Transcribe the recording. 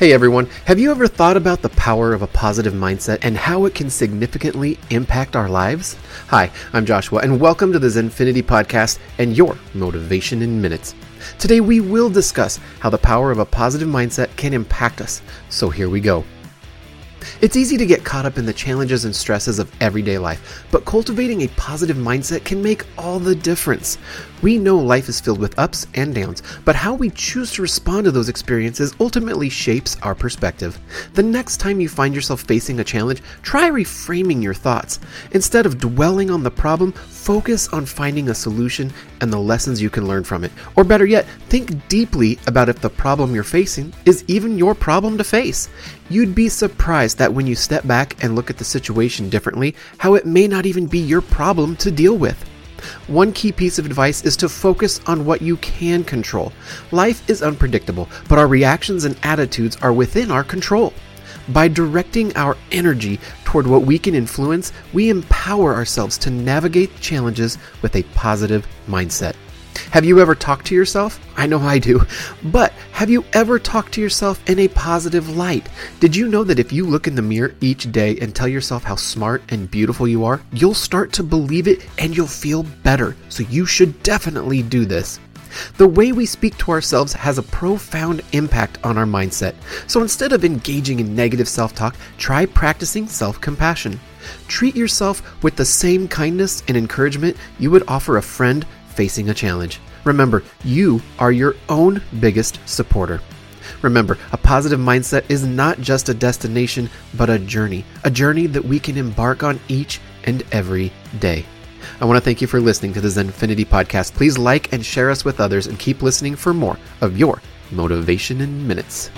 Hey everyone, have you ever thought about the power of a positive mindset and how it can significantly impact our lives? Hi, I'm Joshua, and welcome to the Zenfinity Podcast and your Motivation in Minutes. Today we will discuss how the power of a positive mindset can impact us. So here we go. It's easy to get caught up in the challenges and stresses of everyday life, but cultivating a positive mindset can make all the difference. We know life is filled with ups and downs, but how we choose to respond to those experiences ultimately shapes our perspective. The next time you find yourself facing a challenge, try reframing your thoughts. Instead of dwelling on the problem, focus on finding a solution and the lessons you can learn from it. Or better yet, think deeply about if the problem you're facing is even your problem to face. You'd be surprised that when you step back and look at the situation differently, how it may not even be your problem to deal with. One key piece of advice is to focus on what you can control. Life is unpredictable, but our reactions and attitudes are within our control. By directing our energy toward what we can influence, we empower ourselves to navigate challenges with a positive mindset. Have you ever talked to yourself? I know I do. But have you ever talked to yourself in a positive light? Did you know that if you look in the mirror each day and tell yourself how smart and beautiful you are, you'll start to believe it and you'll feel better. So you should definitely do this. The way we speak to ourselves has a profound impact on our mindset. So instead of engaging in negative self talk, try practicing self compassion. Treat yourself with the same kindness and encouragement you would offer a friend facing a challenge. Remember, you are your own biggest supporter. Remember, a positive mindset is not just a destination, but a journey, a journey that we can embark on each and every day. I want to thank you for listening to the Zenfinity podcast. Please like and share us with others and keep listening for more of your Motivation in Minutes.